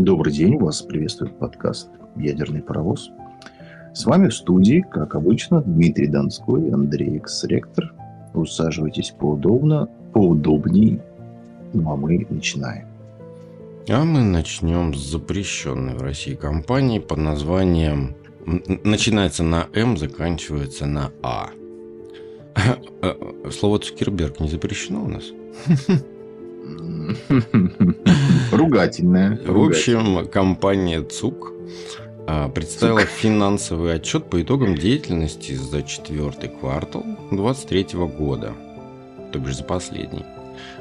Добрый день, вас приветствует подкаст «Ядерный паровоз». С вами в студии, как обычно, Дмитрий Донской, Андрей Экс-ректор. Усаживайтесь поудобно, поудобнее, ну а мы начинаем. А мы начнем с запрещенной в России компании под названием... Начинается на М, заканчивается на А. Слово Цукерберг не запрещено у нас? Ругательное. В общем, компания ЦУК а, представила финансовый отчет по итогам деятельности за четвертый квартал 2023 года, то бишь за последний.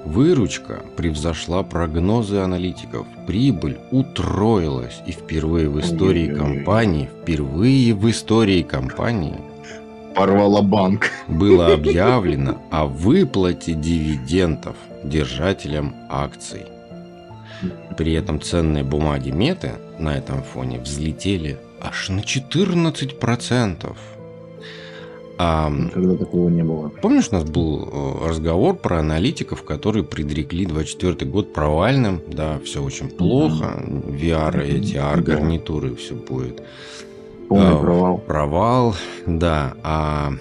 Выручка превзошла прогнозы аналитиков. Прибыль утроилась и впервые в истории компании, впервые в истории компании порвала банк. Было объявлено о выплате дивидендов держателям акций. При этом ценные бумаги Меты на этом фоне взлетели аж на 14%. А, Никогда такого не было. Помнишь, у нас был э, разговор про аналитиков, которые предрекли 24 год провальным, да, все очень плохо, VR, эти AR-гарнитуры, все будет. Полный а, провал. Провал, да. А,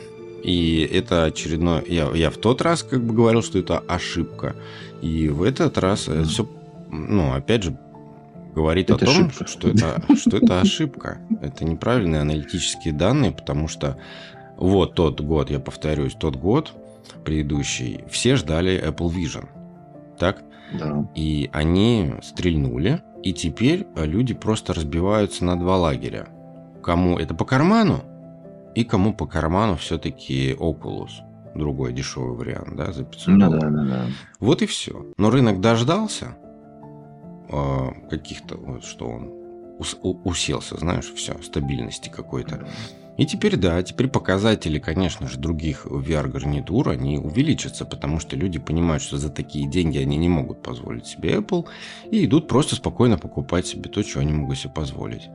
и это очередной... Я, я в тот раз как бы говорил, что это ошибка. И в этот раз mm. все, ну, опять же, говорит это о том, ошибка. что это, что это ошибка. Это неправильные аналитические данные, потому что вот тот год, я повторюсь, тот год предыдущий, все ждали Apple Vision. Так? Да. И они стрельнули, и теперь люди просто разбиваются на два лагеря кому это по карману, и кому по карману все-таки Oculus. Другой дешевый вариант, да, за 500 ну, долларов. Да, да, да. Вот и все. Но рынок дождался э, каких-то, вот, что он ус, уселся, знаешь, все, стабильности какой-то. И теперь, да, теперь показатели, конечно же, других VR-гарнитур, они увеличатся, потому что люди понимают, что за такие деньги они не могут позволить себе Apple, и идут просто спокойно покупать себе то, что они могут себе позволить.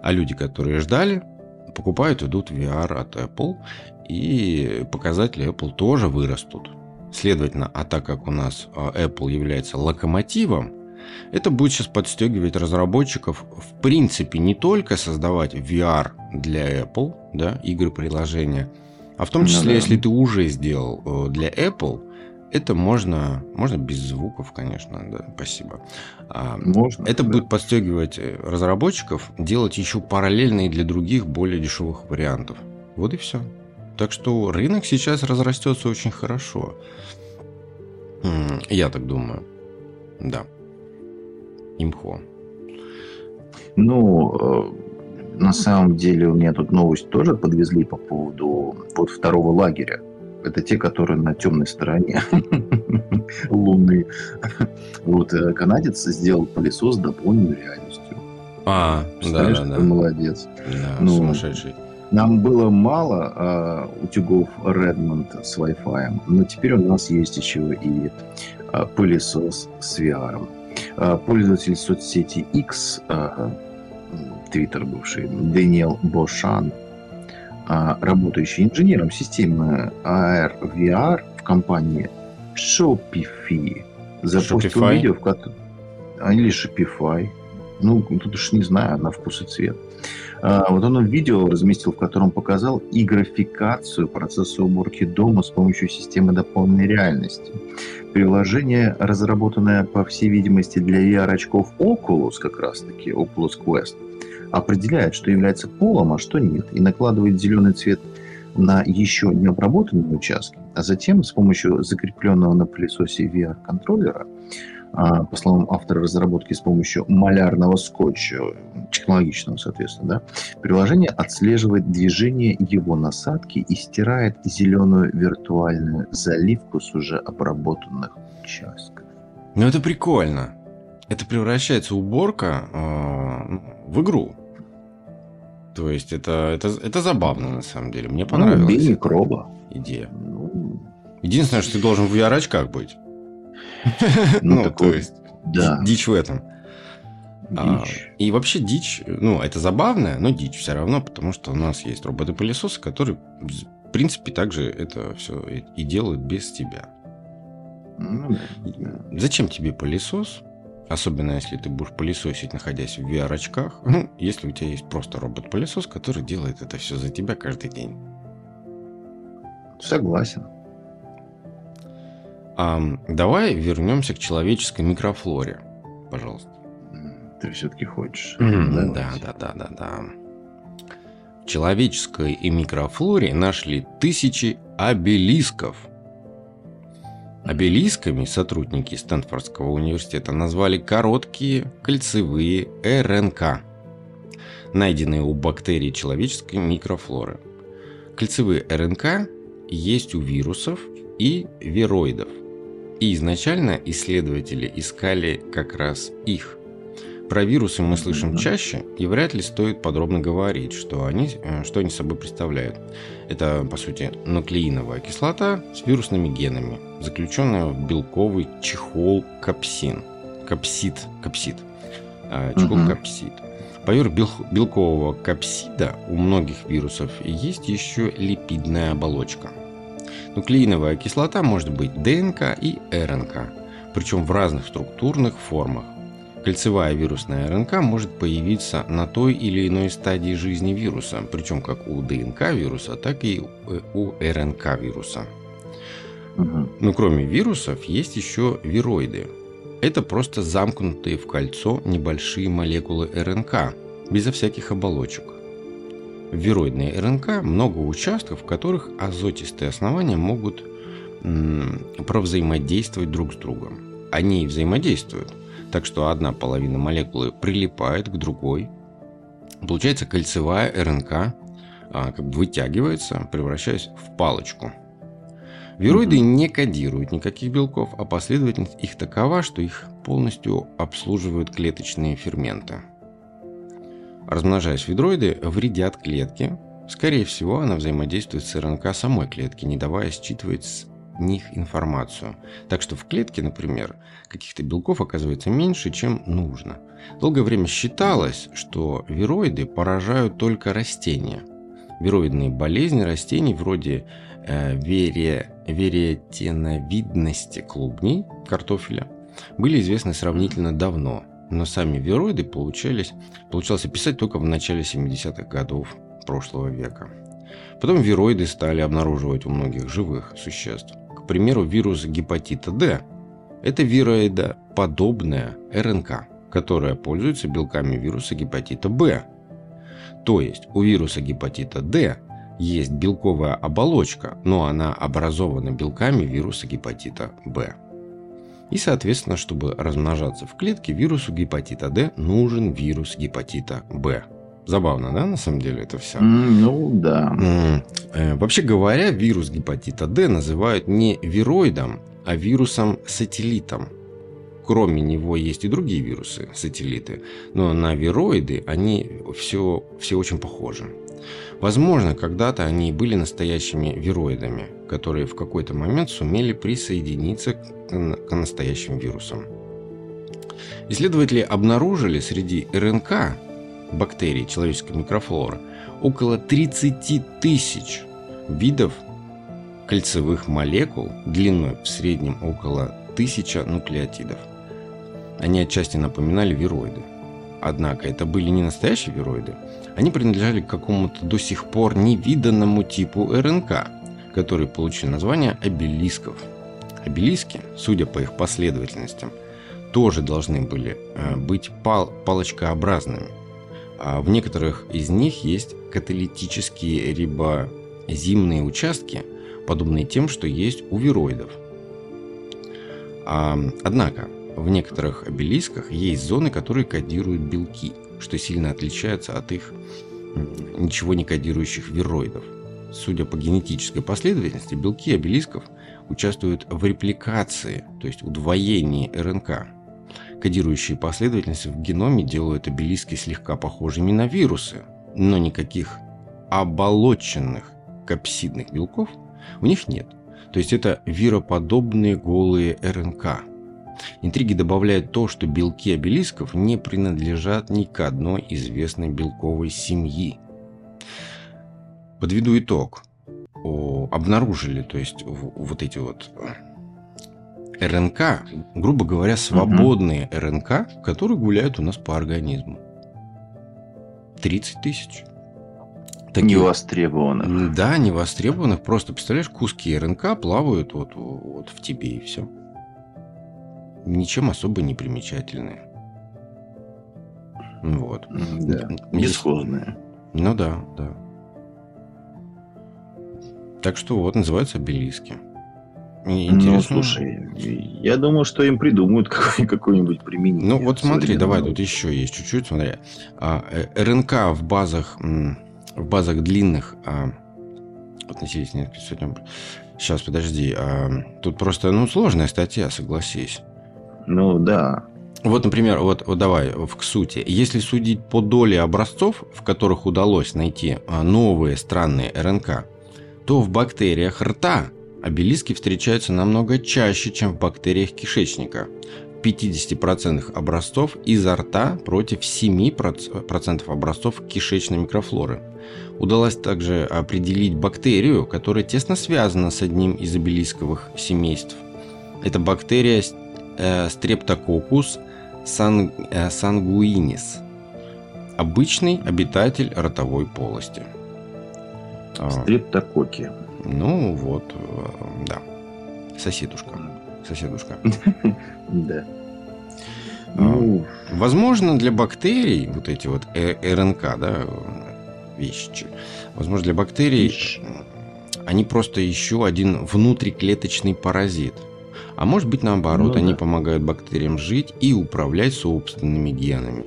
А люди, которые ждали, покупают, идут VR от Apple, и показатели Apple тоже вырастут. Следовательно, а так как у нас а, Apple является локомотивом, это будет сейчас подстегивать разработчиков в принципе не только создавать VR для Apple, да, игры, приложения, а в том числе, ну, да. если ты уже сделал э, для Apple, это можно, можно без звуков, конечно, да, спасибо. А, можно. Это да. будет подстегивать э, разработчиков делать еще параллельные для других более дешевых вариантов. Вот и все. Так что рынок сейчас разрастется очень хорошо. Я так думаю. Да. Имхо. Ну, э, на самом деле у меня тут новость тоже подвезли по поводу вот второго лагеря это те, которые на темной стороне Луны. Вот э, канадец сделал пылесос дополненной реальностью. А, да, да, да. Молодец. Да, ну, сумасшедший. Нам было мало а, утюгов Redmond с Wi-Fi, но теперь у нас есть еще и а, пылесос с VR. Пользователь соцсети X, а, Твиттер бывший, Дэниел Бошан, а, работающий инженером системы AR-VR в компании Shopify запустил Shopify? видео, в котором... Или Shopify. Ну, тут уж не знаю, на вкус и цвет. А, вот он видео разместил, в котором показал и графикацию процесса уборки дома с помощью системы дополненной реальности. Приложение, разработанное, по всей видимости, для VR-очков Oculus, как раз-таки, Oculus Quest, определяет, что является полом, а что нет, и накладывает зеленый цвет на еще не обработанные участки, а затем с помощью закрепленного на пылесосе VR-контроллера, по словам автора разработки с помощью малярного скотча, технологичного, соответственно, да, приложение отслеживает движение его насадки и стирает зеленую виртуальную заливку с уже обработанных участков. Ну это прикольно. Это превращается уборка э, в игру. То есть это, это, это забавно на самом деле. Мне понравилось. Ну, микроба. Идея. Ну... Единственное, что ты должен в VR-очках быть. Ну, то есть, дичь в этом. А, и вообще дичь, ну, это забавно, но дичь все равно, потому что у нас есть роботы-пылесосы, которые, в принципе, также это все и делают без тебя. Ну, Зачем тебе пылесос, Особенно если ты будешь пылесосить, находясь в VR-очках. Ну, если у тебя есть просто робот-пылесос, который делает это все за тебя каждый день. Согласен. А, давай вернемся к человеческой микрофлоре, пожалуйста. Ты все-таки хочешь. Mm, да, да, да, да, да. В человеческой и микрофлоре нашли тысячи обелисков. Обелисками сотрудники Стэнфордского университета назвали короткие кольцевые РНК, найденные у бактерий человеческой микрофлоры. Кольцевые РНК есть у вирусов и вироидов. И изначально исследователи искали как раз их – про вирусы мы слышим чаще, и вряд ли стоит подробно говорить, что они, э, что они собой представляют. Это, по сути, нуклеиновая кислота с вирусными генами, заключенная в белковый чехол капсин. Капсид. Капсид. А, чехол угу. капсид. Поверх белкового капсида у многих вирусов есть еще липидная оболочка. Нуклеиновая кислота может быть ДНК и РНК, причем в разных структурных формах. Кольцевая вирусная РНК может появиться на той или иной стадии жизни вируса, причем как у ДНК вируса, так и у РНК вируса. Но кроме вирусов есть еще вироиды. Это просто замкнутые в кольцо небольшие молекулы РНК, безо всяких оболочек. В вироидной РНК много участков, в которых азотистые основания могут провзаимодействовать друг с другом. Они взаимодействуют – так что одна половина молекулы прилипает к другой. Получается кольцевая РНК а, как бы вытягивается, превращаясь в палочку. Вироиды угу. не кодируют никаких белков, а последовательность их такова, что их полностью обслуживают клеточные ферменты. Размножаясь, витроиды вредят клетке. Скорее всего, она взаимодействует с РНК самой клетки, не давая считывать с них информацию. Так что в клетке, например, каких-то белков оказывается меньше, чем нужно. Долгое время считалось, что вироиды поражают только растения. Вироидные болезни растений вроде э, вере, веретеновидности клубней, картофеля, были известны сравнительно давно, но сами вироиды получались, получалось описать только в начале 70-х годов прошлого века. Потом вироиды стали обнаруживать у многих живых существ. К примеру, вирус гепатита D. Это вироидоподобная РНК, которая пользуется белками вируса гепатита B. То есть у вируса гепатита D есть белковая оболочка, но она образована белками вируса гепатита B. И, соответственно, чтобы размножаться в клетке, вирусу гепатита D нужен вирус гепатита B. Забавно, да, на самом деле это все? Ну, да. Э, вообще говоря, вирус гепатита D называют не вироидом, а вирусом-сателлитом. Кроме него есть и другие вирусы, сателлиты, но на вироиды они все, все очень похожи. Возможно, когда-то они были настоящими вироидами, которые в какой-то момент сумели присоединиться к, настоящим вирусам. Исследователи обнаружили среди РНК бактерий человеческой микрофлоры около 30 тысяч видов кольцевых молекул длиной в среднем около 1000 нуклеотидов. Они отчасти напоминали вироиды. Однако это были не настоящие вироиды. Они принадлежали к какому-то до сих пор невиданному типу РНК, который получил название обелисков. Обелиски, судя по их последовательностям, тоже должны были э, быть пал палочкообразными – а в некоторых из них есть каталитические рибозимные участки, подобные тем, что есть у вироидов. А, однако, в некоторых обелисках есть зоны, которые кодируют белки, что сильно отличается от их ничего не кодирующих вироидов. Судя по генетической последовательности, белки обелисков участвуют в репликации, то есть удвоении РНК, Кодирующие последовательности в геноме делают обелиски слегка похожими на вирусы, но никаких оболоченных капсидных белков у них нет. То есть это вироподобные голые РНК. Интриги добавляют то, что белки обелисков не принадлежат ни к одной известной белковой семьи. Подведу итог. О, обнаружили, то есть вот эти вот РНК, грубо говоря, свободные угу. РНК, которые гуляют у нас по организму. 30 тысяч. Таких, невостребованных. Да, невостребованных. Просто, представляешь, куски РНК плавают вот, вот в тебе и все. Ничем особо не примечательные. Вот. Да, бесхозные. Ну да, да. Так что вот, называются обелиски. Интересно. Ну, слушай, я думаю, что им придумают какое-нибудь применение. Ну, вот смотри, давай, тут еще есть чуть-чуть, смотри. А, э, РНК в базах, в базах длинных а, относительно Сейчас, подожди. А, тут просто, ну, сложная статья, согласись. Ну, да. Вот, например, вот, вот давай к сути. Если судить по доле образцов, в которых удалось найти а, новые странные РНК, то в бактериях рта обелиски встречаются намного чаще, чем в бактериях кишечника. В 50% образцов изо рта против 7% образцов кишечной микрофлоры. Удалось также определить бактерию, которая тесно связана с одним из обелисковых семейств. Это бактерия э, sanguinis, э, обычный обитатель ротовой полости. Стрептококи. Ну вот, э, да. Соседушка. Соседушка. Да. Ну, возможно, для бактерий, вот эти вот э, РНК, да, вещи, возможно, для бактерий они просто еще один внутриклеточный паразит. А может быть, наоборот, ну, они да. помогают бактериям жить и управлять собственными генами.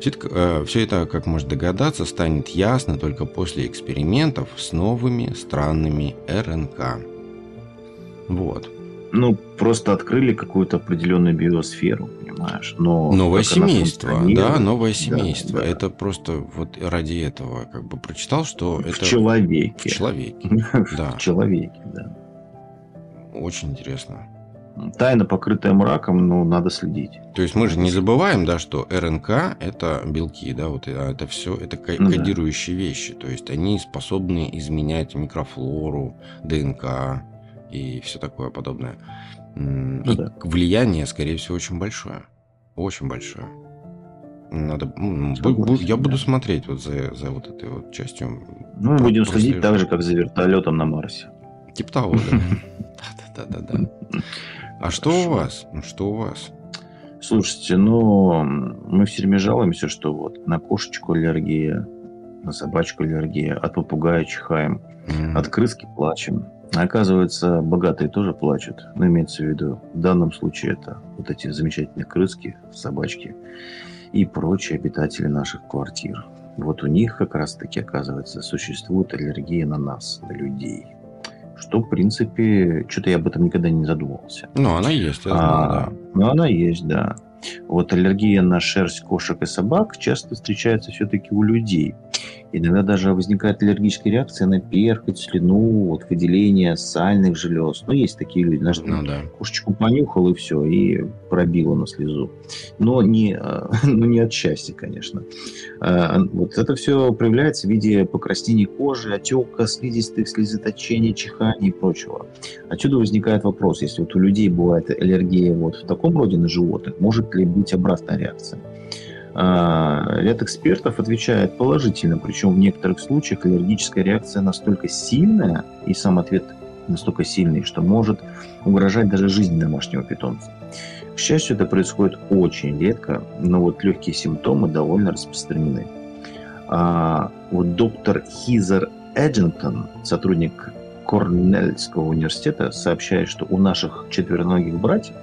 Все это, все это, как можно догадаться, станет ясно только после экспериментов с новыми странными РНК. Вот. Ну, просто открыли какую-то определенную биосферу, понимаешь? Но новое семейство, да, новое семейство. Да, да. Это просто вот ради этого как бы прочитал, что в это... Человеке. В человеке. Да. В человеке, да. Очень интересно. Тайна, покрытая мраком, но надо следить. То есть мы же не забываем, да, что РНК это белки, да, вот это все, это кодирующие да. вещи. То есть они способны изменять микрофлору, ДНК и все такое подобное. Ну, и да. влияние, скорее всего, очень большое. Очень большое. Надо, Согласен, я буду смотреть вот за, за вот этой вот частью. Ну, мы будем следить так же, как за вертолетом на Марсе. Типа того, да. Да-да-да. А что у вас? Ну, что у вас? Слушайте, ну, мы все время жалуемся, что вот на кошечку аллергия, на собачку аллергия, от попугая чихаем, mm. от крыски плачем. Оказывается, богатые тоже плачут. Но имеется в виду, в данном случае это вот эти замечательные крыски, собачки и прочие обитатели наших квартир. Вот у них как раз-таки, оказывается, существует аллергия на нас, на людей что, в принципе, что-то я об этом никогда не задумывался. Ну, она есть, я знаю, а, да. Ну, она есть, да. Вот аллергия на шерсть кошек и собак часто встречается все-таки у людей. Иногда даже возникает аллергическая реакция на перхоть, слюну, вот, выделение сальных желез. Ну, есть такие люди. Знаешь, ну, да. кошечку понюхал и все, и пробило на слезу. Но не, ну, не от счастья, конечно. А, вот это все проявляется в виде покраснения кожи, отека, слизистых, слезоточения, чихания и прочего. Отсюда возникает вопрос, если вот у людей бывает аллергия вот в таком роде на животных, может ли быть обратная реакция? Ряд экспертов отвечает положительно, причем в некоторых случаях аллергическая реакция настолько сильная, и сам ответ настолько сильный, что может угрожать даже жизни домашнего питомца. К счастью, это происходит очень редко, но вот легкие симптомы довольно распространены. А вот доктор Хизер Эджингтон, сотрудник Корнельского университета, сообщает, что у наших четвероногих братьев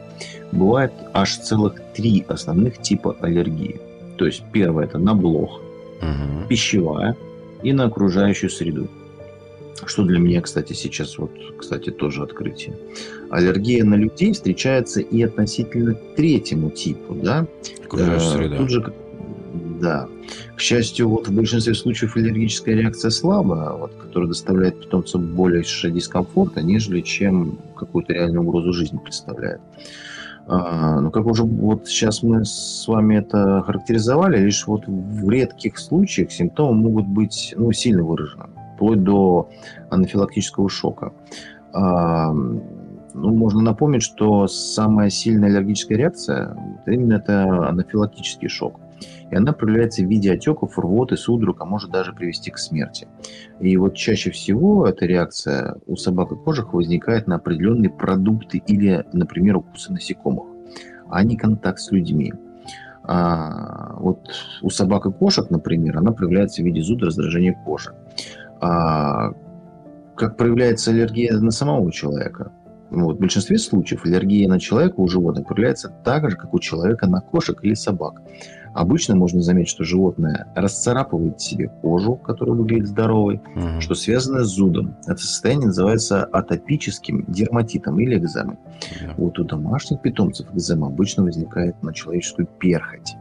бывает аж целых три основных типа аллергии – то есть первое это на блох, угу. пищевая и на окружающую среду. Что для меня, кстати, сейчас вот, кстати, тоже открытие. Аллергия на людей встречается и относительно третьему типу, да? Окружающая э, среда. Тут же, да. К счастью, вот в большинстве случаев аллергическая реакция слабая, вот, которая доставляет питомцу больше дискомфорта, нежели чем какую-то реальную угрозу жизни представляет. А, ну, как уже вот сейчас мы с вами это характеризовали, лишь вот в редких случаях симптомы могут быть ну, сильно выражены, вплоть до анафилактического шока. А, ну, можно напомнить, что самая сильная аллергическая реакция именно это анафилактический шок. И она проявляется в виде отеков, рвоты, судорог, а может даже привести к смерти. И вот чаще всего эта реакция у собак и кошек возникает на определенные продукты или, например, укусы насекомых, а не контакт с людьми. А, вот у собак и кошек, например, она проявляется в виде зуда, раздражения кожи. А, как проявляется аллергия на самого человека? Вот, в большинстве случаев аллергия на человека у животных проявляется так же, как у человека на кошек или собак. Обычно можно заметить, что животное расцарапывает себе кожу, которая выглядит здоровой, угу. что связано с зудом. Это состояние называется атопическим дерматитом или экземой. Да. Вот у домашних питомцев экзема обычно возникает на человеческую перхоть,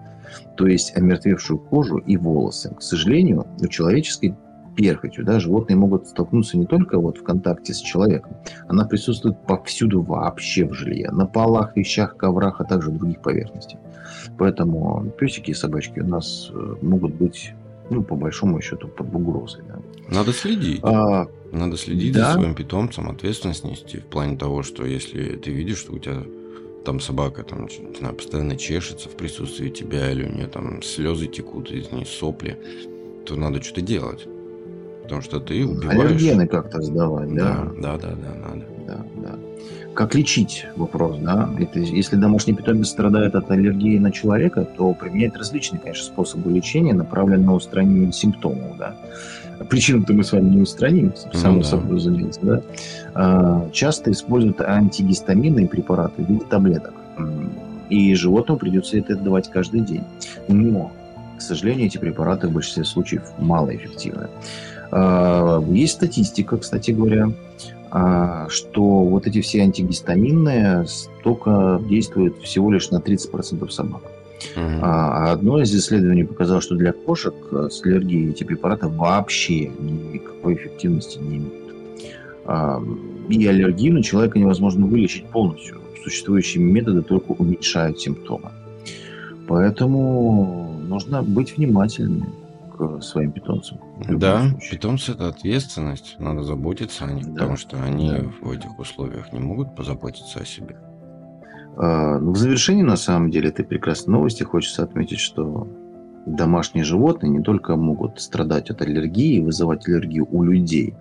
то есть омертвевшую кожу и волосы. К сожалению, у человеческой перхотью, да, животные могут столкнуться не только вот в контакте с человеком, она присутствует повсюду вообще в жилье, на полах, вещах, коврах, а также других поверхностях. Поэтому песики и собачки у нас э, могут быть, ну, по большому счету, под угрозой. Да. Надо следить. А, Надо следить да? за своим питомцем, ответственность нести в плане того, что если ты видишь, что у тебя там собака там, не знаю, постоянно чешется в присутствии тебя, или у нее там слезы текут из нее сопли, то надо что-то делать. Потому что ты убиваешь... Аллергены как-то сдавать, да? Да, да, да, да, надо. Да, да. Как лечить вопрос, да? Это, если домашний питомец страдает от аллергии на человека, то применять различные, конечно, способы лечения, направленные на устранение симптомов, да. Причину-то мы с вами не устраним, само ну, да. собой разумеется, да. А, часто используют антигистаминные препараты в виде таблеток. И животному придется это давать каждый день. Но, к сожалению, эти препараты в большинстве случаев малоэффективны. Есть статистика, кстати говоря, а, что вот эти все антигистаминные только действуют всего лишь на 30% собак. Uh-huh. А одно из исследований показало, что для кошек с аллергией эти препараты вообще никакой эффективности не имеют. А, и аллергию на человека невозможно вылечить полностью. Существующие методы только уменьшают симптомы. Поэтому нужно быть внимательными к своим питомцам. Да, случае. питомцы это ответственность, надо заботиться о них, да. потому что они да. в этих условиях не могут позаботиться о себе. А, ну, в завершении, на самом деле, этой прекрасной новости хочется отметить, что домашние животные не только могут страдать от аллергии и вызывать аллергию у людей,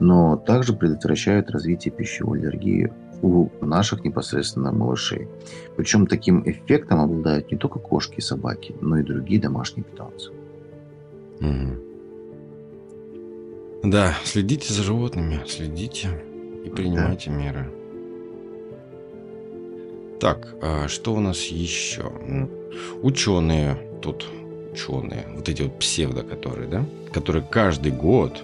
но также предотвращают развитие пищевой аллергии у наших непосредственно малышей. Причем таким эффектом обладают не только кошки и собаки, но и другие домашние питомцы. Угу. Да, следите за животными, следите и принимайте да. меры. Так, а что у нас еще? Ученые тут, ученые, вот эти вот псевдо, которые, да, которые каждый год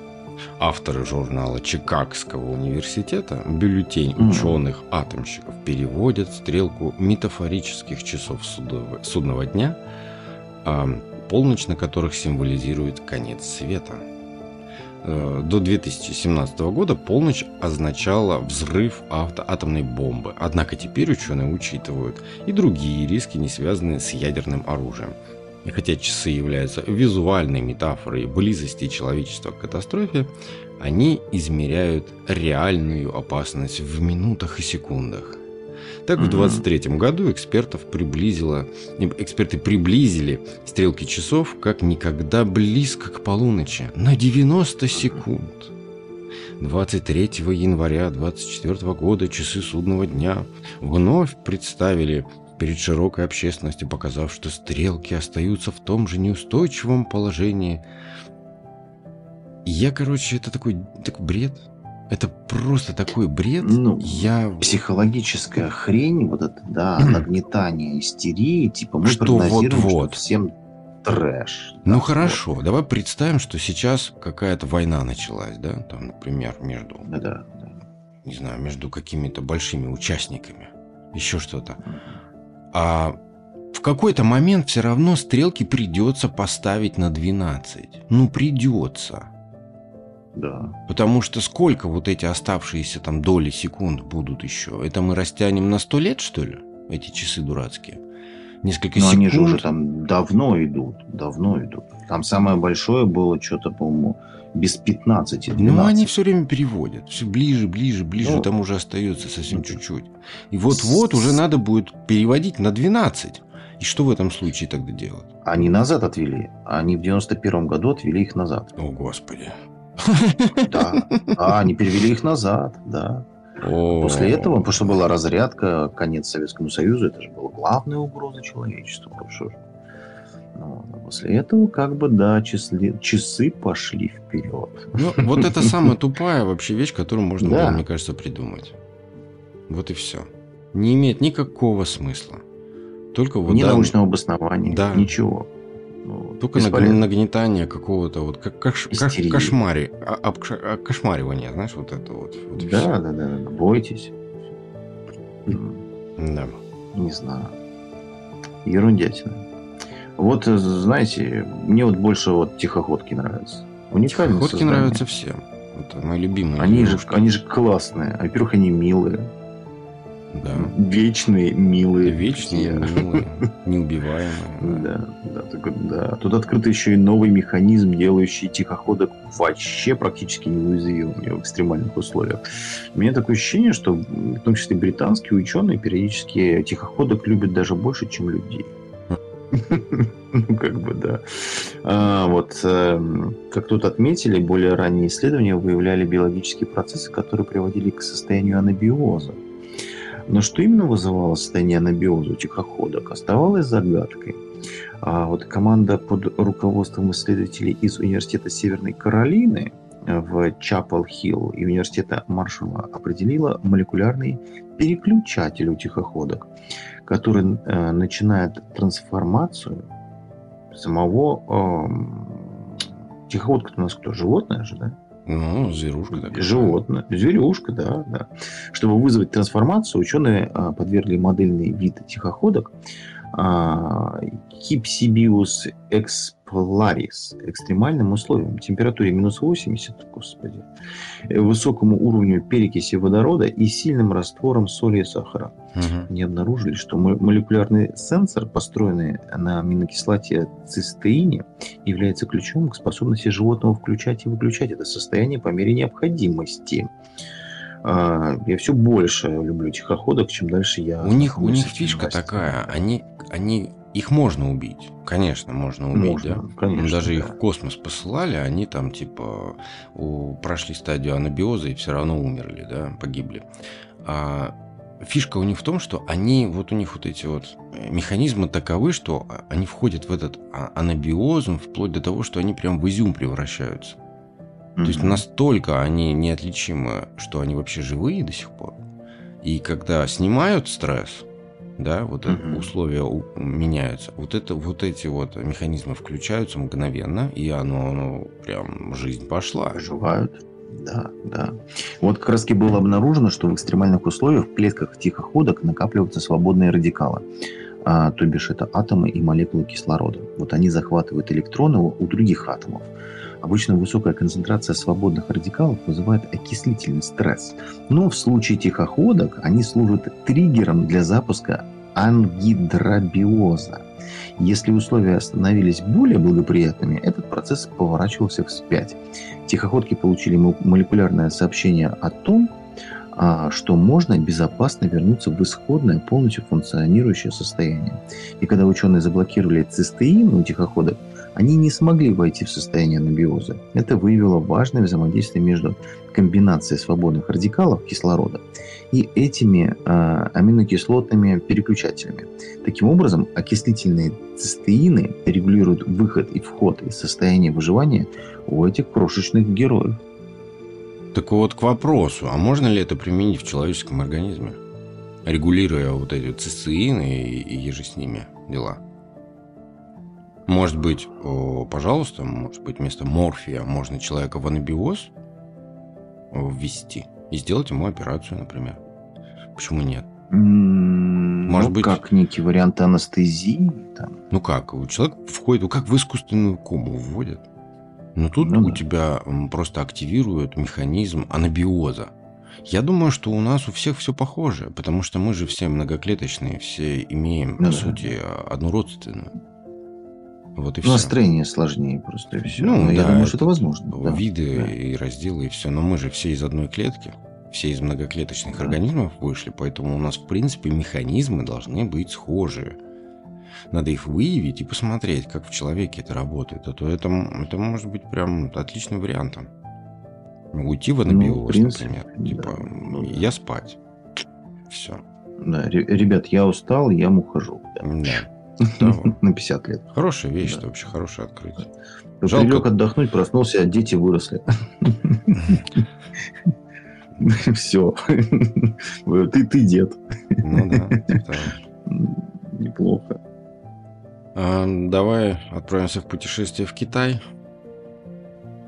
авторы журнала Чикагского университета бюллетень ученых-атомщиков переводят стрелку метафорических часов судного, судного дня полночь на которых символизирует конец света. Э, до 2017 года полночь означала взрыв атомной бомбы, однако теперь ученые учитывают и другие риски, не связанные с ядерным оружием. И хотя часы являются визуальной метафорой близости человечества к катастрофе, они измеряют реальную опасность в минутах и секундах. Так, в 23 году экспертов приблизило, эксперты приблизили стрелки часов как никогда близко к полуночи, на 90 секунд. 23 января 24 года часы судного дня вновь представили перед широкой общественностью, показав, что стрелки остаются в том же неустойчивом положении. Я, короче, это такой, такой бред. Это просто такой бред. Ну, я... Психологическая хрень, вот это, да, нагнетание истерии, типа мы что прогнозируем, вот, вот. что всем трэш. Ну да, хорошо, вот. давай представим, что сейчас какая-то война началась, да, там, например, между, да, да. не знаю, между какими-то большими участниками, еще что-то. А в какой-то момент все равно стрелки придется поставить на 12. Ну, придется. Да. Потому что сколько вот эти оставшиеся там доли секунд будут еще? Это мы растянем на сто лет, что ли? Эти часы дурацкие. несколько Но секунд. они же уже там давно идут, давно идут. Там самое большое было что-то, по-моему, без 15, 12. Ну, они все время переводят. Все ближе, ближе, ближе, Ну, там уже остается совсем чуть-чуть. И вот-вот уже надо будет переводить на 12. И что в этом случае тогда делать? Они назад отвели. Они в 91 году отвели их назад. О, Господи. Да, да, они перевели их назад, да. После этого, потому что была разрядка, конец Советскому Союзу, это же была главная угроза человечеству. Ну, после этого, как бы, да, числи- часы пошли вперед. Ну, вот это самая тупая вообще вещь, которую можно Да. было, мне кажется, придумать. Вот и все. Не имеет никакого смысла. Только вот Ни да, научного обоснования, Да. ничего. Только бесполезно. наг- нагнетание какого-то вот как, кош- Истерии. кошмари, а- обкш- а- кошмаривание, знаешь, вот это вот. вот Да, всё. да, да, да, да, бойтесь. Да. Не знаю. Ерундятина. Вот, э, знаете, мне вот больше вот тихоходки нравятся. Уникальные Тихоходки создания. нравятся всем. Это мои любимые. Они же, они же классные. Во-первых, они милые. Да. Вечные, милые. Вечные, милые, неубиваемые. Да, да, так да. Тут открыт еще и новый механизм, делающий тихоходок вообще практически неуязвимыми в экстремальных условиях. У меня такое ощущение, что в том числе британские ученые периодически тихоходок любят даже больше, чем людей. Ну, как бы, да. А, вот, эм, как тут отметили, более ранние исследования выявляли биологические процессы, которые приводили к состоянию анабиоза. Но что именно вызывало состояние анабиоза у тихоходок, оставалось загадкой. А вот команда под руководством исследователей из Университета Северной Каролины э, в Чапел-Хилл и Университета Маршалла определила молекулярный переключатель у тихоходок, который э, начинает трансформацию самого эм, тихоходка у нас кто? Животное же, да? Ну, зверушка такая. Животное, зверюшка, да, да. Чтобы вызвать трансформацию, ученые а, подвергли модельный вид тихоходок а, Hypsibius exploraris экстремальным условиям, температуре минус 80, господи, э, высокому уровню перекиси водорода и сильным раствором соли и сахара. Мгм. Они обнаружили, что мо- молекулярный сенсор, построенный на аминокислоте цистеине, является ключом к способности животного включать и выключать это состояние по мере необходимости. А, Я все больше люблю тихоходок, чем дальше я... У них, у них фишка такая, они, они, их можно убить, конечно, можно убить, Можно, да. конечно, Даже да. их в космос посылали, они там типа прошли стадию анабиоза и все равно умерли, да, погибли. А фишка у них в том, что они, вот у них вот эти вот э, механизмы таковы, что а- они входят в этот а- анабиоз вплоть до того, что они прям в изюм превращаются. То есть настолько они неотличимы, что они вообще живые до сих пор. И когда снимают стресс, да, вот Мгм. условия у- меняются, вот это вот эти вот механизмы включаются мгновенно, и оно, ну, прям жизнь пошла. Оживают. Да, да. Вот как раз таки было обнаружено, что в экстремальных условиях в клетках тихоходок накапливаются свободные радикалы. А, то бишь это атомы и молекулы кислорода. Вот они захватывают электроны у других атомов. Обычно высокая концентрация свободных радикалов вызывает окислительный стресс. Но в случае тихоходок они служат триггером для запуска ангидробиоза. Если условия становились более благоприятными, этот процесс поворачивался вспять. Тихоходки получили мо- молекулярное сообщение о том, а, что можно безопасно вернуться в исходное, полностью функционирующее состояние. И когда ученые заблокировали цистеин у тихоходок, они не смогли войти в состояние анабиоза. Это выявило важное взаимодействие между комбинацией свободных радикалов кислорода и этими а, аминокислотными переключателями. Таким образом, окислительные цистеины регулируют выход и вход из состояния выживания у этих крошечных героев. Так вот к вопросу, а можно ли это применить в человеческом организме? Регулируя вот эти цистеины и, и еже с ними дела. Может быть, пожалуйста, может быть, вместо морфия можно человека в анабиоз ввести и сделать ему операцию, например. Почему нет? Может ну, быть- как некий вариант анестезии. Там. Ну как, у человека входит, ну как в искусственную кому вводят. Но тут Ну у да. тебя просто активируют механизм анабиоза. Я думаю, что у нас у всех все похоже, потому что мы же все многоклеточные, все имеем, ну, по да. сути, одну родственную. Вот и все. Настроение сложнее просто и все. Ну, Но да, я думаю, что это возможно. Да. Виды да. и разделы и все. Но мы же все из одной клетки, все из многоклеточных да. организмов вышли, поэтому у нас, в принципе, механизмы должны быть схожие. Надо их выявить и посмотреть, как в человеке это работает. А то это, это может быть прям отличным вариантом. Уйти в анабиоз, ну, например. Типа, ну да. я спать. Все. Да, ребят, я устал, я ухожу. Да. На 50 лет. Хорошая вещь, это вообще хорошее открытие. Жалко... Прилег отдохнуть, проснулся, а дети выросли. Все. Ты, ты дед. Ну да. Неплохо. А, давай отправимся в путешествие в Китай.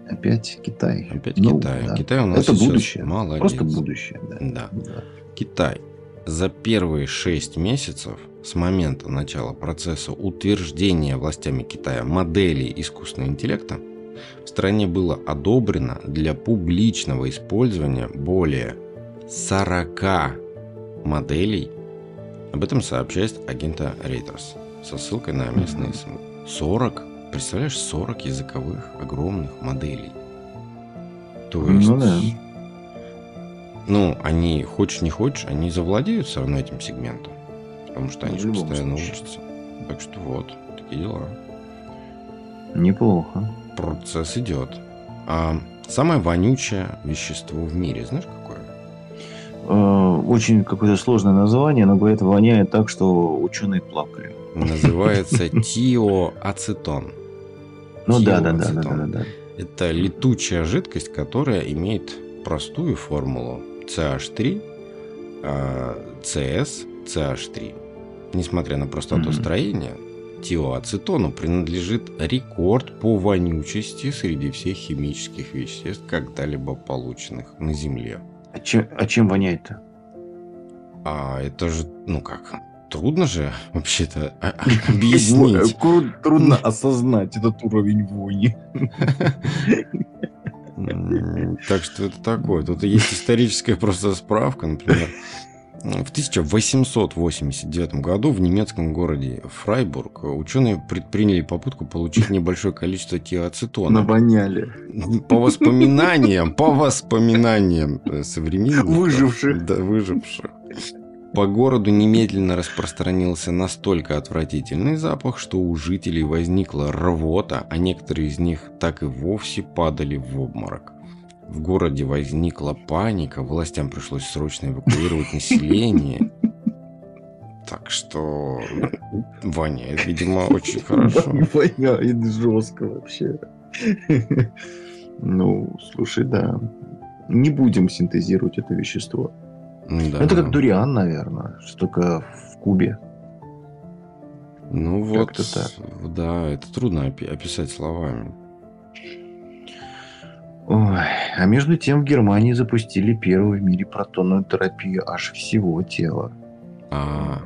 Опять Китай. Опять ну, Китай. Да. Китай у нас Это будущее. Молодец. Просто будущее. Да. Да. да. Китай. За первые шесть месяцев с момента начала процесса утверждения властями Китая модели искусственного интеллекта в стране было одобрено для публичного использования более 40 моделей. Об этом сообщает агента Reuters со ссылкой на местные СМИ. 40, представляешь, 40 языковых огромных моделей. То ну есть... Ну, да. ну, они, хочешь не хочешь, они завладеют все равно этим сегментом. Потому что они же постоянно случае. учатся. Так что вот, такие дела. Неплохо. Процесс идет. А самое вонючее вещество в мире, знаешь какое? Э, очень какое-то сложное название, но говорят, воняет так, что ученые плакали. Называется тиоацетон. Ну да, да, да, да, да, да. Это летучая жидкость, которая имеет простую формулу CH3, CS, CH3. Несмотря на простоту mm-hmm. строения, тиоацетону принадлежит рекорд по вонючести среди всех химических веществ, когда-либо полученных на Земле. А чем, а чем воняет-то? А это же, ну как, трудно же вообще-то а, объяснить. Трудно осознать этот уровень вони. Так что это такое. Тут есть историческая просто справка, например. В 1889 году в немецком городе Фрайбург ученые предприняли попытку получить небольшое количество тиоацетона. Навоняли. По воспоминаниям, по воспоминаниям современников. Выживших. Да, выживших. По городу немедленно распространился настолько отвратительный запах, что у жителей возникла рвота, а некоторые из них так и вовсе падали в обморок. В городе возникла паника, властям пришлось срочно эвакуировать население. Так что воняет, видимо, очень хорошо. Воняет жестко вообще. Ну, слушай, да. Не будем синтезировать это вещество. Да. Это как дуриан, наверное, что только в кубе. Ну вот, так. да, это трудно описать словами. Ой, а между тем в Германии запустили первую в мире протонную терапию аж всего тела. А,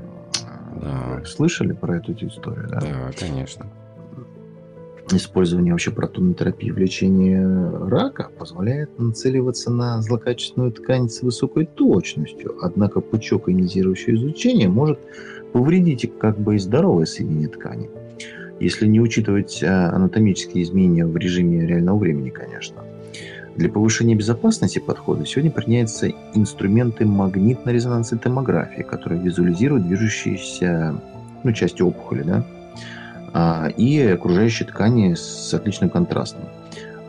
да. Слышали про эту историю, да? Да, конечно. Использование вообще протонной терапии в лечении рака позволяет нацеливаться на злокачественную ткань с высокой точностью. Однако пучок ионизирующего излучения может повредить как бы и здоровое соединение ткани. Если не учитывать а, анатомические изменения в режиме реального времени, конечно. Для повышения безопасности подхода сегодня применяются инструменты магнитно-резонансной томографии, которые визуализируют движущиеся ну, части опухоли, да, а, и окружающие ткани с отличным контрастом.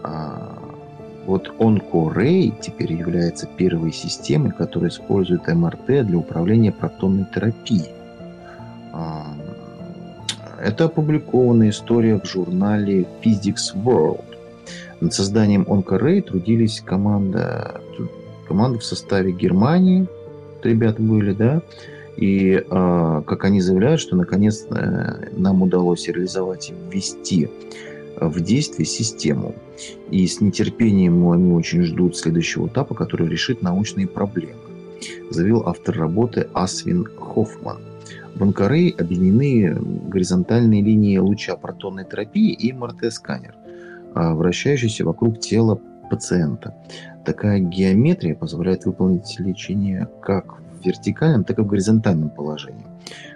А, вот OncoRay теперь является первой системой, которая использует МРТ для управления протонной терапией. А, это опубликованная история в журнале Physics World. Над созданием OncoRay трудились команда, команда в составе Германии, ребята были, да, и э, как они заявляют, что наконец э, нам удалось реализовать и ввести в действие систему. И с нетерпением они очень ждут следующего этапа, который решит научные проблемы, заявил автор работы Асвин Хоффман. В Анкарей объединены горизонтальные линии луча протонной терапии и МРТ-сканер. А, вращающийся вокруг тела пациента. Такая геометрия позволяет выполнить лечение как в вертикальном, так и в горизонтальном положении.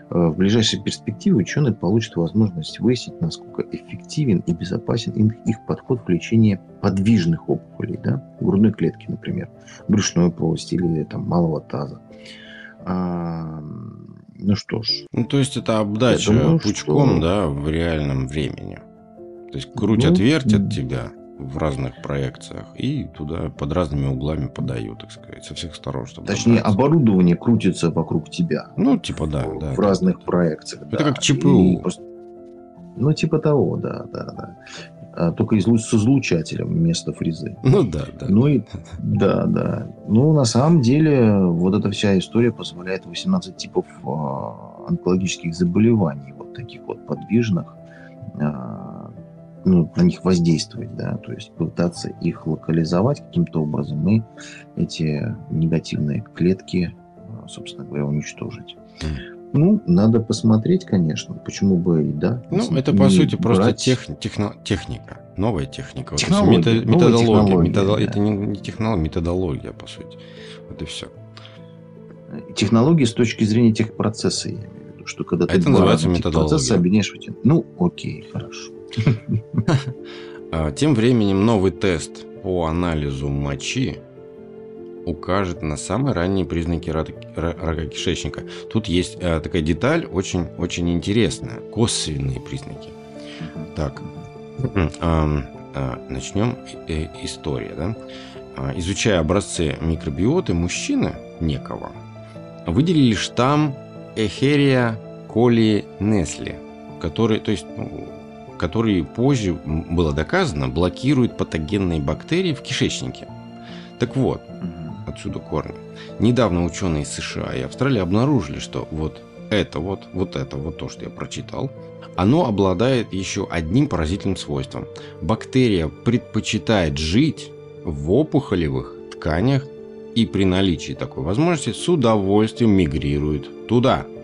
Э, в ближайшей перспективе ученые получат возможность выяснить, насколько эффективен и безопасен их подход в лечении подвижных опухолей, да, грудной клетки, например, брюшной полости или там, малого таза. А, ну что ж. Ну, то есть это обдача думаю, пучком, что... да, в реальном времени. То есть крутят, ну, вертят тебя в разных проекциях и туда под разными углами подают, так сказать, со всех сторон. Чтобы Точнее, добраться. оборудование крутится вокруг тебя. Ну, типа, да. В, да, в разных да. проекциях. Это да. как ЧПУ. просто... Ну, типа того, да, да, да. А, только излуч... с излучателем вместо фрезы. Ну да, да. Ну и да, да. Ну, на самом деле, вот эта вся история позволяет 18 типов э, онкологических заболеваний, вот таких вот подвижных, э, ну, на них воздействовать, да, то есть пытаться их локализовать каким-то образом и эти негативные клетки, а, собственно говоря, уничтожить. Ну, надо посмотреть, конечно, почему бы и да. Ну, это по сути брать... просто тех, техно, техника, новая техника. Технология, вот, мета, методология. методо... да. Это не, не технология, методология, по сути. Вот и все. Технологии с точки зрения техпроцесса, я имею в виду, что когда а ты это называется методология. процессы объединяешь в один. Ну, окей, хорошо. А, тем временем новый тест по анализу мочи укажет на самые ранние признаки рака кишечника. Тут есть э, такая деталь очень-очень интересная. Косвенные признаки. Так, а, начнем э, история. Да? А, изучая образцы микробиоты мужчины некого, выделили штамм Эхерия коли Несли, который, то есть ну, который позже было доказано, блокирует патогенные бактерии в кишечнике. Так вот, отсюда корни. Недавно ученые из США и Австралии обнаружили, что вот это вот, вот это вот то, что я прочитал, оно обладает еще одним поразительным свойством. Бактерия предпочитает жить в опухолевых тканях и при наличии такой возможности с удовольствием мигрирует туда –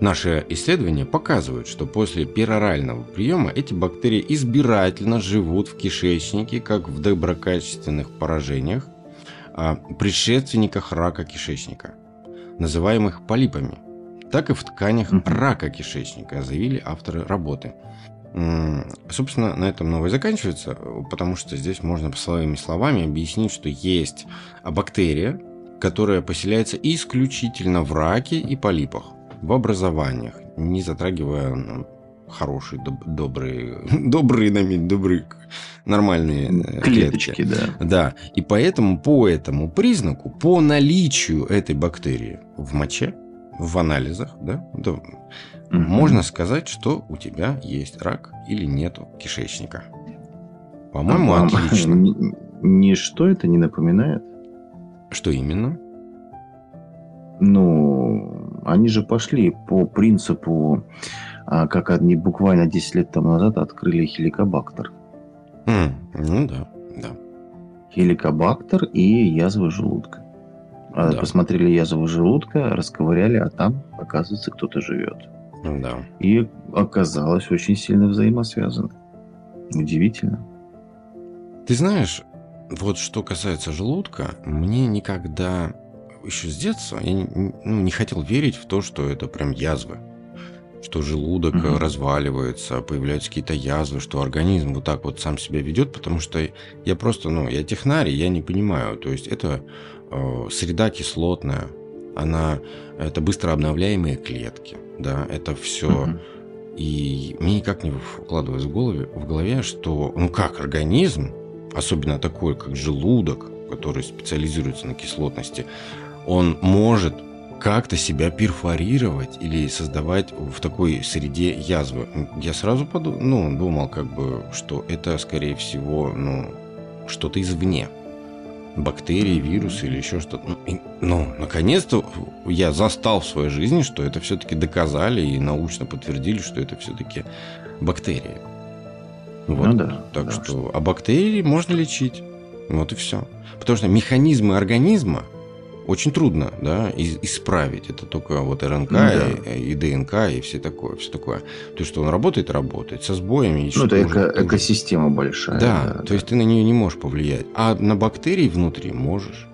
Наши исследования показывают, что после перорального приема эти бактерии избирательно живут в кишечнике, как в доброкачественных поражениях, а предшественниках рака кишечника, называемых полипами, так и в тканях рака кишечника, заявили авторы работы. Собственно, на этом новое заканчивается, потому что здесь можно своими словами объяснить, что есть бактерия, которая поселяется исключительно в раке и полипах в образованиях, не затрагивая хорошие, доб- добрые, добрые, добрые, нормальные э, клеточки, клетки. да. Да. И поэтому по этому признаку, по наличию этой бактерии в моче, в анализах, да, да угу. можно сказать, что у тебя есть рак или нету кишечника. По-моему, а, отлично. Ничто это не напоминает. Что именно? Ну, они же пошли по принципу, а, как они буквально 10 лет тому назад открыли хеликобактер. Mm, ну да, да. Хеликобактер и язвы желудка. А да. Посмотрели язву желудка, расковыряли, а там, оказывается, кто-то живет. Да. И оказалось очень сильно взаимосвязано. Удивительно. Ты знаешь, вот что касается желудка, мне никогда еще с детства я не, ну, не хотел верить в то, что это прям язвы. Что желудок угу. разваливается, появляются какие-то язвы, что организм вот так вот сам себя ведет, потому что я просто, ну, я технарий, я не понимаю. То есть это э, среда кислотная, она, это быстро обновляемые клетки, да, это все. Угу. И мне никак не вкладывалось в голове, в голове, что, ну как, организм, особенно такой, как желудок, который специализируется на кислотности, он может как-то себя перфорировать или создавать в такой среде язвы. Я сразу подумал, ну, думал, как бы, что это, скорее всего, ну, что-то извне. Бактерии, вирусы или еще что-то. Ну, ну, наконец-то я застал в своей жизни, что это все-таки доказали и научно подтвердили, что это все-таки бактерии. Вот. Ну да. Так да, что, что, а бактерии можно лечить. Вот и все. Потому что механизмы организма очень трудно, да, исправить. Это только вот РНК ну, да. и, и ДНК и все такое, все такое. То есть, что он работает, работает со сбоями. Ну, это эко, экосистема большая. Да, да, то да. есть ты на нее не можешь повлиять. А на бактерии внутри можешь.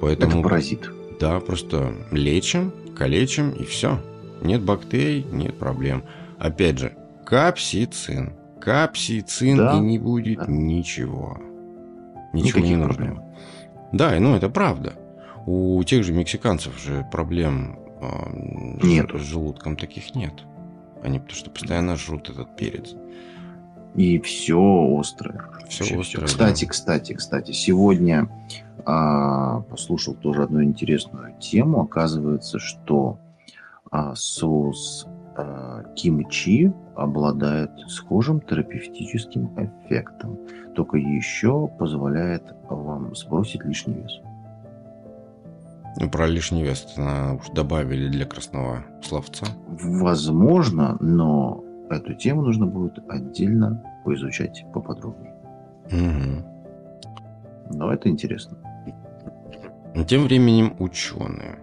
Поэтому, это паразит. Да, просто лечим, калечим и все. Нет бактерий, нет проблем. Опять же, капсицин. Капсицин да, и не будет да. ничего. Ничего Никаких не нужно. Проблем. Да, ну это правда. У тех же мексиканцев же проблем э, нет. с желудком таких нет. Они потому что постоянно жрут этот перец. И все острое. Все Вообще острое. Кстати, да. кстати, кстати, сегодня а, послушал тоже одну интересную тему. Оказывается, что а, соус а, кимчи обладает схожим терапевтическим эффектом, только еще позволяет вам сбросить лишний вес. Ну, про лишний вес уж добавили для красного словца. Возможно, но эту тему нужно будет отдельно поизучать поподробнее. Угу. Но это интересно. Тем временем ученые.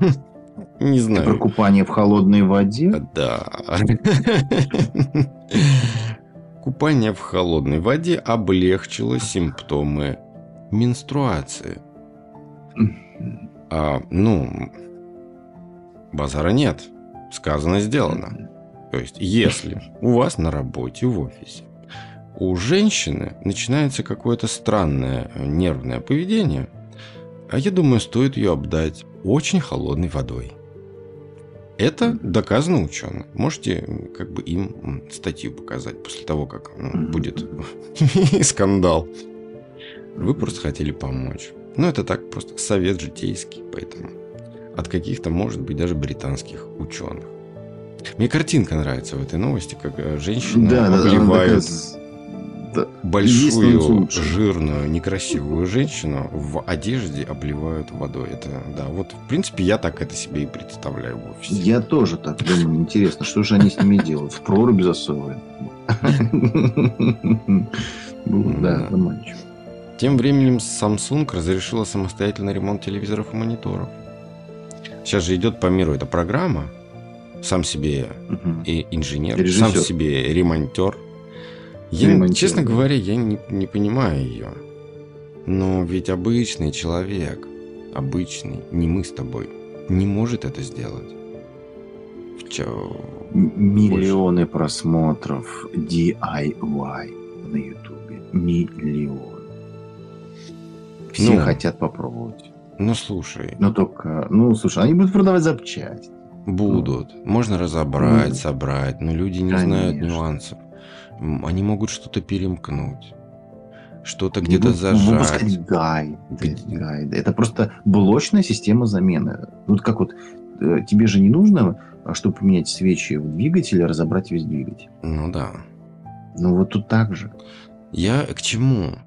Не знаю. Про купание в холодной воде? Да. Купание в холодной воде облегчило симптомы менструации. А, ну, базара нет. Сказано, сделано. То есть, если у вас на работе, в офисе, у женщины начинается какое-то странное нервное поведение, а я думаю, стоит ее обдать очень холодной водой. Это доказано ученым. Можете как бы им статью показать после того, как ну, будет скандал. Вы просто хотели помочь. Ну, это так просто совет житейский, поэтому от каких-то, может быть, даже британских ученых. Мне картинка нравится в этой новости, как э, женщина да, обливает да, большую, жирную, некрасивую женщину в одежде обливают водой. Это, да, вот, в принципе, я так это себе и представляю в офисе. Я тоже так думаю. Интересно, что же они с ними делают? В проруби засовывают? Да, заманчиво. Тем временем Samsung разрешила самостоятельный ремонт телевизоров и мониторов. Сейчас же идет по миру эта программа. Сам себе угу. и инженер, Режиссер. сам себе ремонтер. Я, честно говоря, я не, не понимаю ее. Но ведь обычный человек, обычный, не мы с тобой, не может это сделать. В чё? Миллионы больше? просмотров DIY на Ютубе. Миллион. Все ну, хотят попробовать. Ну, слушай. Ну, только... Ну, слушай, они будут продавать запчасти. Будут. Ну. Можно разобрать, ну, собрать, но люди не Конечно. знают нюансов. Они могут что-то перемкнуть. Что-то где-то зажать. Гайды, гайды. Это просто блочная система замены. Вот как вот э, тебе же не нужно, а, чтобы поменять свечи в двигателе, разобрать весь двигатель. Ну да. Ну вот тут так же. Я к чему?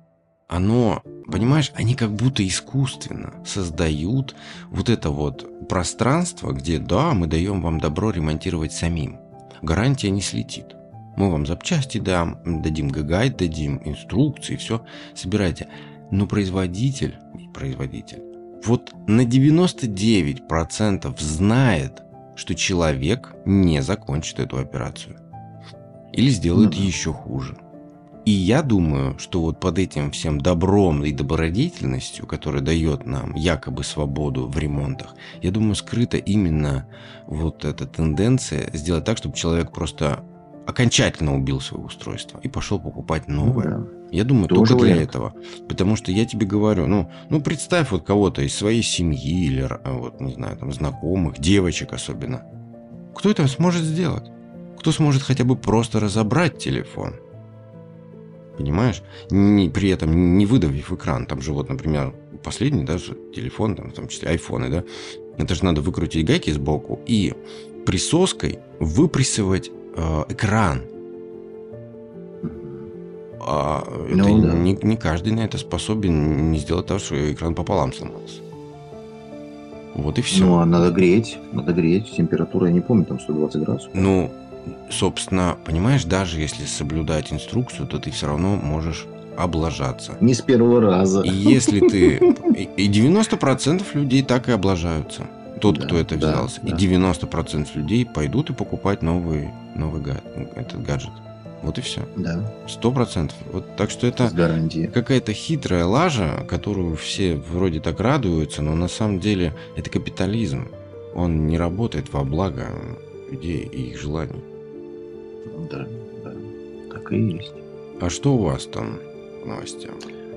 Оно, понимаешь, они как будто искусственно создают вот это вот пространство, где, да, мы даем вам добро ремонтировать самим. Гарантия не слетит. Мы вам запчасти дам, дадим гайд, дадим инструкции, все, собирайте. Но производитель, производитель, вот на 99% знает, что человек не закончит эту операцию. Или сделает ну, да. еще хуже. И я думаю, что вот под этим всем добром и добродетельностью, которая дает нам якобы свободу в ремонтах, я думаю, скрыта именно вот эта тенденция сделать так, чтобы человек просто окончательно убил свое устройство и пошел покупать новое. Ну, да. Я думаю, Тоже только для вариант. этого. Потому что я тебе говорю, ну, ну представь вот кого-то из своей семьи или, вот, не знаю, там, знакомых, девочек особенно. Кто это сможет сделать? Кто сможет хотя бы просто разобрать телефон? Понимаешь? Не, при этом не выдавив экран. Там же вот, например, последний даже телефон, там, в том числе айфоны, да, это же надо выкрутить гайки сбоку и присоской выпрессовать э, экран. А ну, это да. не, не каждый на это способен не сделать того, что экран пополам сломался. Вот и все. Ну, а надо греть, надо греть. Температура, я не помню, там 120 градусов. Ну, собственно, понимаешь, даже если соблюдать инструкцию, то ты все равно можешь облажаться. Не с первого раза. И если ты... И 90% людей так и облажаются. Тот, да, кто это взялся. Да, и 90% людей пойдут и покупать новый, новый гад, этот гаджет. Вот и все. Да. Сто процентов. Вот так что это какая-то хитрая лажа, которую все вроде так радуются, но на самом деле это капитализм. Он не работает во благо людей и их желаний. Да, да, так и есть. А что у вас там в новостях?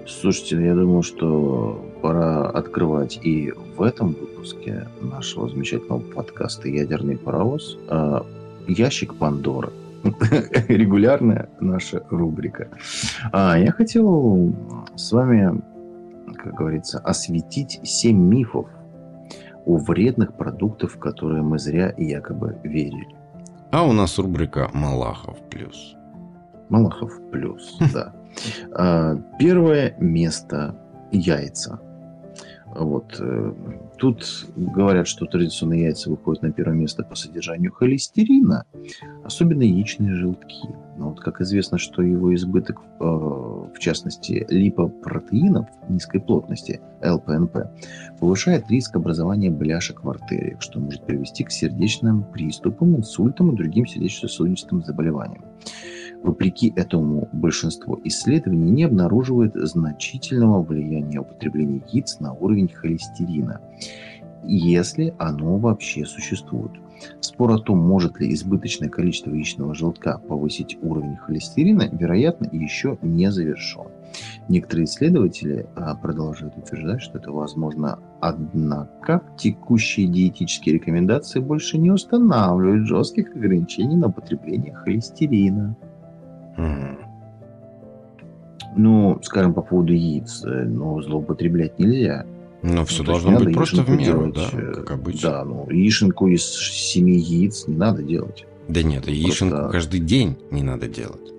Слушайте, я думаю, что пора открывать и в этом выпуске нашего замечательного подкаста «Ядерный паровоз» а, ящик Пандоры. Регулярная наша рубрика. А, я хотел с вами, как говорится, осветить семь мифов о вредных продуктах, в которые мы зря якобы верили. А у нас рубрика «Малахов плюс». Малахов плюс, да. А, первое место – яйца. Вот. Э, тут говорят, что традиционные яйца выходят на первое место по содержанию холестерина, особенно яичные желтки. Но вот как известно, что его избыток, э, в частности, липопротеинов низкой плотности, ЛПНП, повышает риск образования бляшек в артериях, что может привести к сердечным приступам, инсультам и другим сердечно-сосудистым заболеваниям. Вопреки этому большинство исследований не обнаруживает значительного влияния употребления яиц на уровень холестерина, если оно вообще существует. Спор о том, может ли избыточное количество яичного желтка повысить уровень холестерина, вероятно, еще не завершен. Некоторые исследователи а, продолжают утверждать, что это возможно, однако текущие диетические рекомендации больше не устанавливают жестких ограничений на потребление холестерина. Ну, скажем, по поводу яиц, э, ну, злоупотреблять нельзя. Ну, все ну, должно быть просто в меру, делать, да, э, как обычно. Да, ну, яишенку из семи яиц не надо делать. Да нет, яишенку просто... каждый день не надо делать.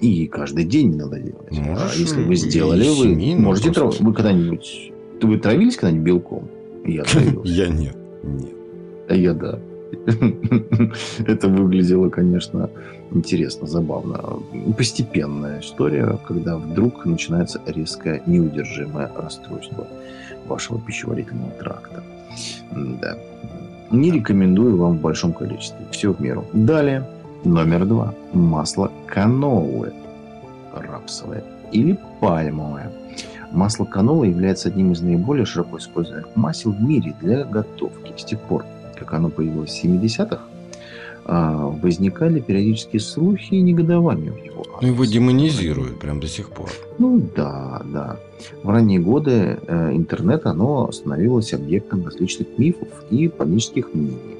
И каждый день не надо делать. Можешь, а если вы сделали, вы семи, можете трав... Вы когда-нибудь... Вы травились когда-нибудь белком? Я травился. Я нет. Нет. А я да. Это выглядело, конечно, интересно, забавно. Постепенная история, когда вдруг начинается резкое неудержимое расстройство вашего пищеварительного тракта. Да. Не рекомендую вам в большом количестве. Все в меру. Далее. Номер два. Масло канолы. Рапсовое или пальмовое. Масло канола является одним из наиболее широко используемых масел в мире для готовки. С тех пор, как оно появилось в 70-х, а, возникали периодические слухи и негодования в его адрес. Ну, его демонизируют прям до сих пор. Ну, да, да. В ранние годы э, интернет, оно становилось объектом различных мифов и панических мнений.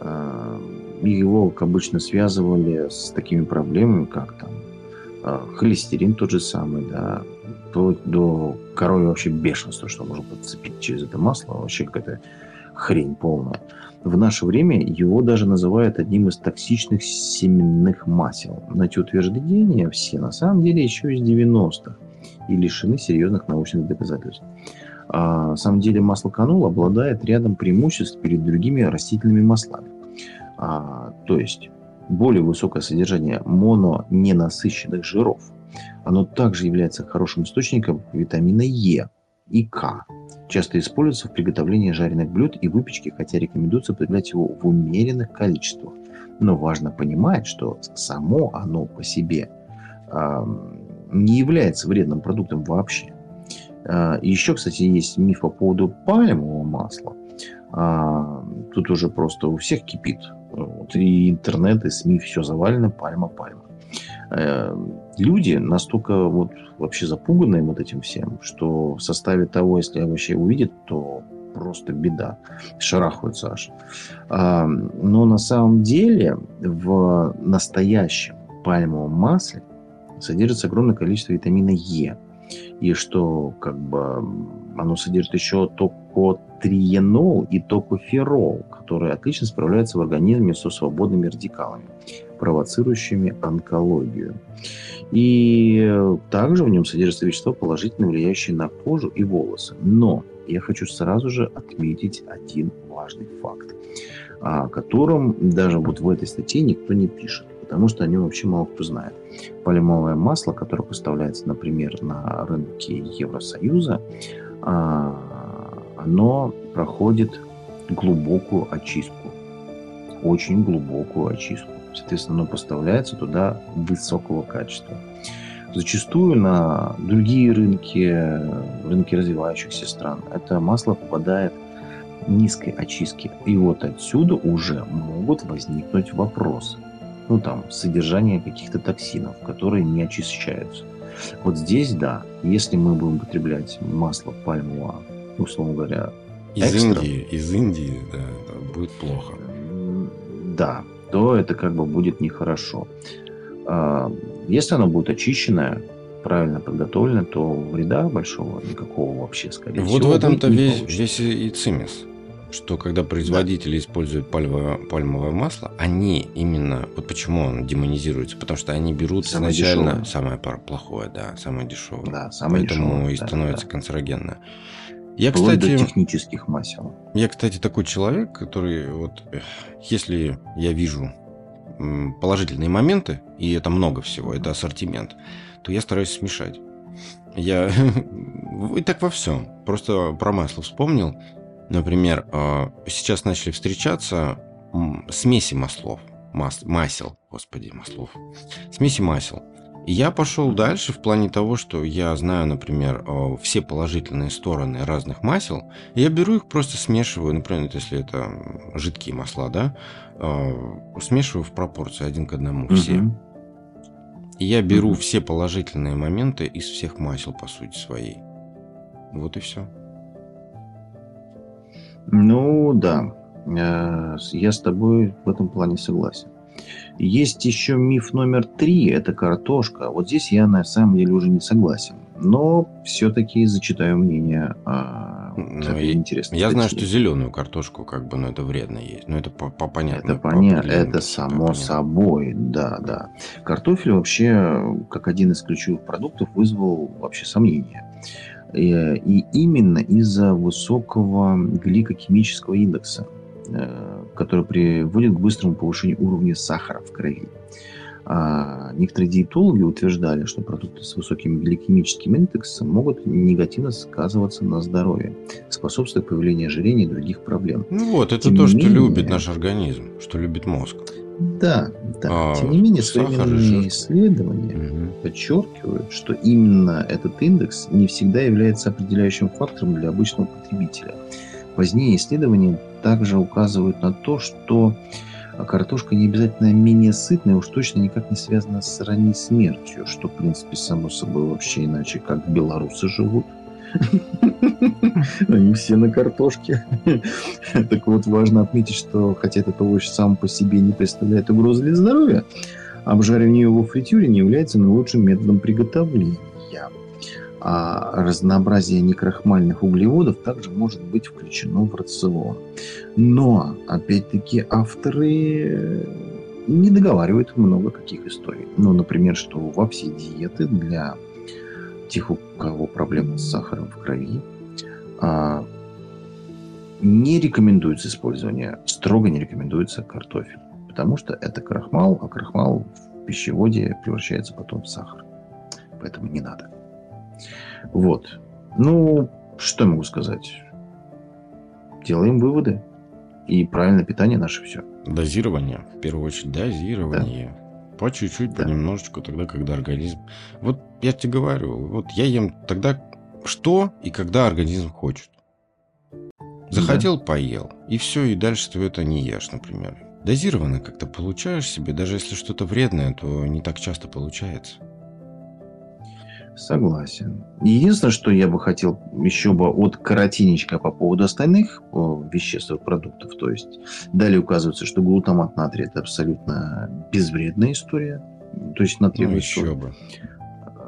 Э, его, как обычно, связывали с такими проблемами, как там э, холестерин тот же самый, да, вплоть до коровьего вообще бешенства, что можно подцепить через это масло, вообще какая-то хрень полная. В наше время его даже называют одним из токсичных семенных масел. Но эти утверждения все на самом деле еще из 90-х и лишены серьезных научных доказательств. А, на самом деле масло канола обладает рядом преимуществ перед другими растительными маслами. А, то есть более высокое содержание мононенасыщенных жиров. Оно также является хорошим источником витамина Е и К, часто используется в приготовлении жареных блюд и выпечки, хотя рекомендуется употреблять его в умеренных количествах. Но важно понимать, что само оно по себе э, не является вредным продуктом вообще. Э, еще, кстати, есть миф по поводу пальмового масла. Э, тут уже просто у всех кипит. Вот и интернет, и СМИ все завалено пальма, пальма. Э, люди настолько вот вообще запуганные вот этим всем, что в составе того, если вообще увидят, то просто беда. Шарахаются аж. А, но на самом деле в настоящем пальмовом масле содержится огромное количество витамина Е. И что как бы оно содержит еще токотриенол и токоферол, которые отлично справляются в организме со свободными радикалами провоцирующими онкологию. И также в нем содержатся вещества, положительно влияющие на кожу и волосы. Но я хочу сразу же отметить один важный факт, о котором даже вот в этой статье никто не пишет. потому что о нем вообще мало кто знает. Пальмовое масло, которое поставляется, например, на рынке Евросоюза, а, оно проходит глубокую очистку. Очень глубокую очистку. Соответственно, оно поставляется туда высокого качества. Зачастую на другие рынки, рынки развивающихся стран, это масло попадает низкой очистки. И вот отсюда уже могут возникнуть вопросы. Ну там, содержание каких-то токсинов, которые не очищаются. Вот здесь, да, если мы будем употреблять масло пальмового, условно говоря, из экстра, Индии, из Индии, да, будет плохо. Да, то это как бы будет нехорошо. А, если оно будет очищенное, правильно подготовлено, то вреда большого никакого вообще, скорее вот всего, Вот в этом-то весь, весь и цимис что когда производители да. используют пальмовое, пальмовое масло, они именно, вот почему он демонизируется, потому что они берут самое изначально дешевое. самое плохое, да, самое дешевое. Да, самое Поэтому дешевое, и становится да. канцерогенное. Я, Вплоть кстати, до технических масел. Я, кстати, такой человек, который вот, если я вижу положительные моменты, и это много всего, это ассортимент, то я стараюсь смешать. Я и так во всем. Просто про масло вспомнил. Например, э, сейчас начали встречаться смеси маслов, мас, масел, господи, маслов, смеси масел. Я пошел дальше в плане того, что я знаю, например, э, все положительные стороны разных масел. Я беру их, просто смешиваю, например, если это жидкие масла, да, э, смешиваю в пропорции один к одному все. Угу. И я беру угу. все положительные моменты из всех масел, по сути своей. Вот и все. Ну да, э, я с тобой в этом плане согласен. Есть еще миф номер три, это картошка. Вот здесь я на самом деле уже не согласен. Но все-таки зачитаю мнение. А, ну, я, интересно. Я знаю, что зеленую картошку как бы, ну это вредно есть. Но это по, по понятно. Это понятно, это само понятно. собой, да, да. Картофель вообще, как один из ключевых продуктов, вызвал вообще сомнения. Э, и именно из-за высокого гликохимического индекса, который приводит к быстрому повышению уровня сахара в крови. А некоторые диетологи утверждали, что продукты с высоким гликемическим индексом могут негативно сказываться на здоровье, способствуя появлению ожирения и других проблем. Ну вот, это Тем то, что менее... любит наш организм, что любит мозг. Да, да. А, Тем не менее, современные исследования угу. подчеркивают, что именно этот индекс не всегда является определяющим фактором для обычного потребителя. Позднее исследования также указывают на то, что картошка не обязательно менее сытная, уж точно никак не связана с ранней смертью, что, в принципе, само собой вообще иначе, как белорусы живут. Они все на картошке. Так вот, важно отметить, что хотя этот овощ сам по себе не представляет угрозы для здоровья, обжаривание его в фритюре не является наилучшим методом приготовления. А разнообразие некрахмальных углеводов также может быть включено в рацион. Но, опять-таки, авторы не договаривают много каких историй. Ну, например, что во все диеты для тех, у кого проблемы с сахаром в крови, а, не рекомендуется использование, строго не рекомендуется картофель, потому что это крахмал, а крахмал в пищеводе превращается потом в сахар. Поэтому не надо. Вот. Ну, что я могу сказать? Делаем выводы. И правильное питание наше все. Дозирование. В первую очередь, дозирование. Да. По чуть-чуть, да. понемножечку, тогда, когда организм... Вот я тебе говорю, вот я ем тогда что и когда организм хочет. Захотел, да. поел. И все, и дальше ты это не ешь, например. Дозированно как-то получаешь себе, даже если что-то вредное, то не так часто получается. Согласен. Единственное, что я бы хотел еще бы от коротенечка по поводу остальных веществ и продуктов. То есть далее указывается, что глутамат натрия это абсолютно безвредная история. То есть натриевая ну, еще бы.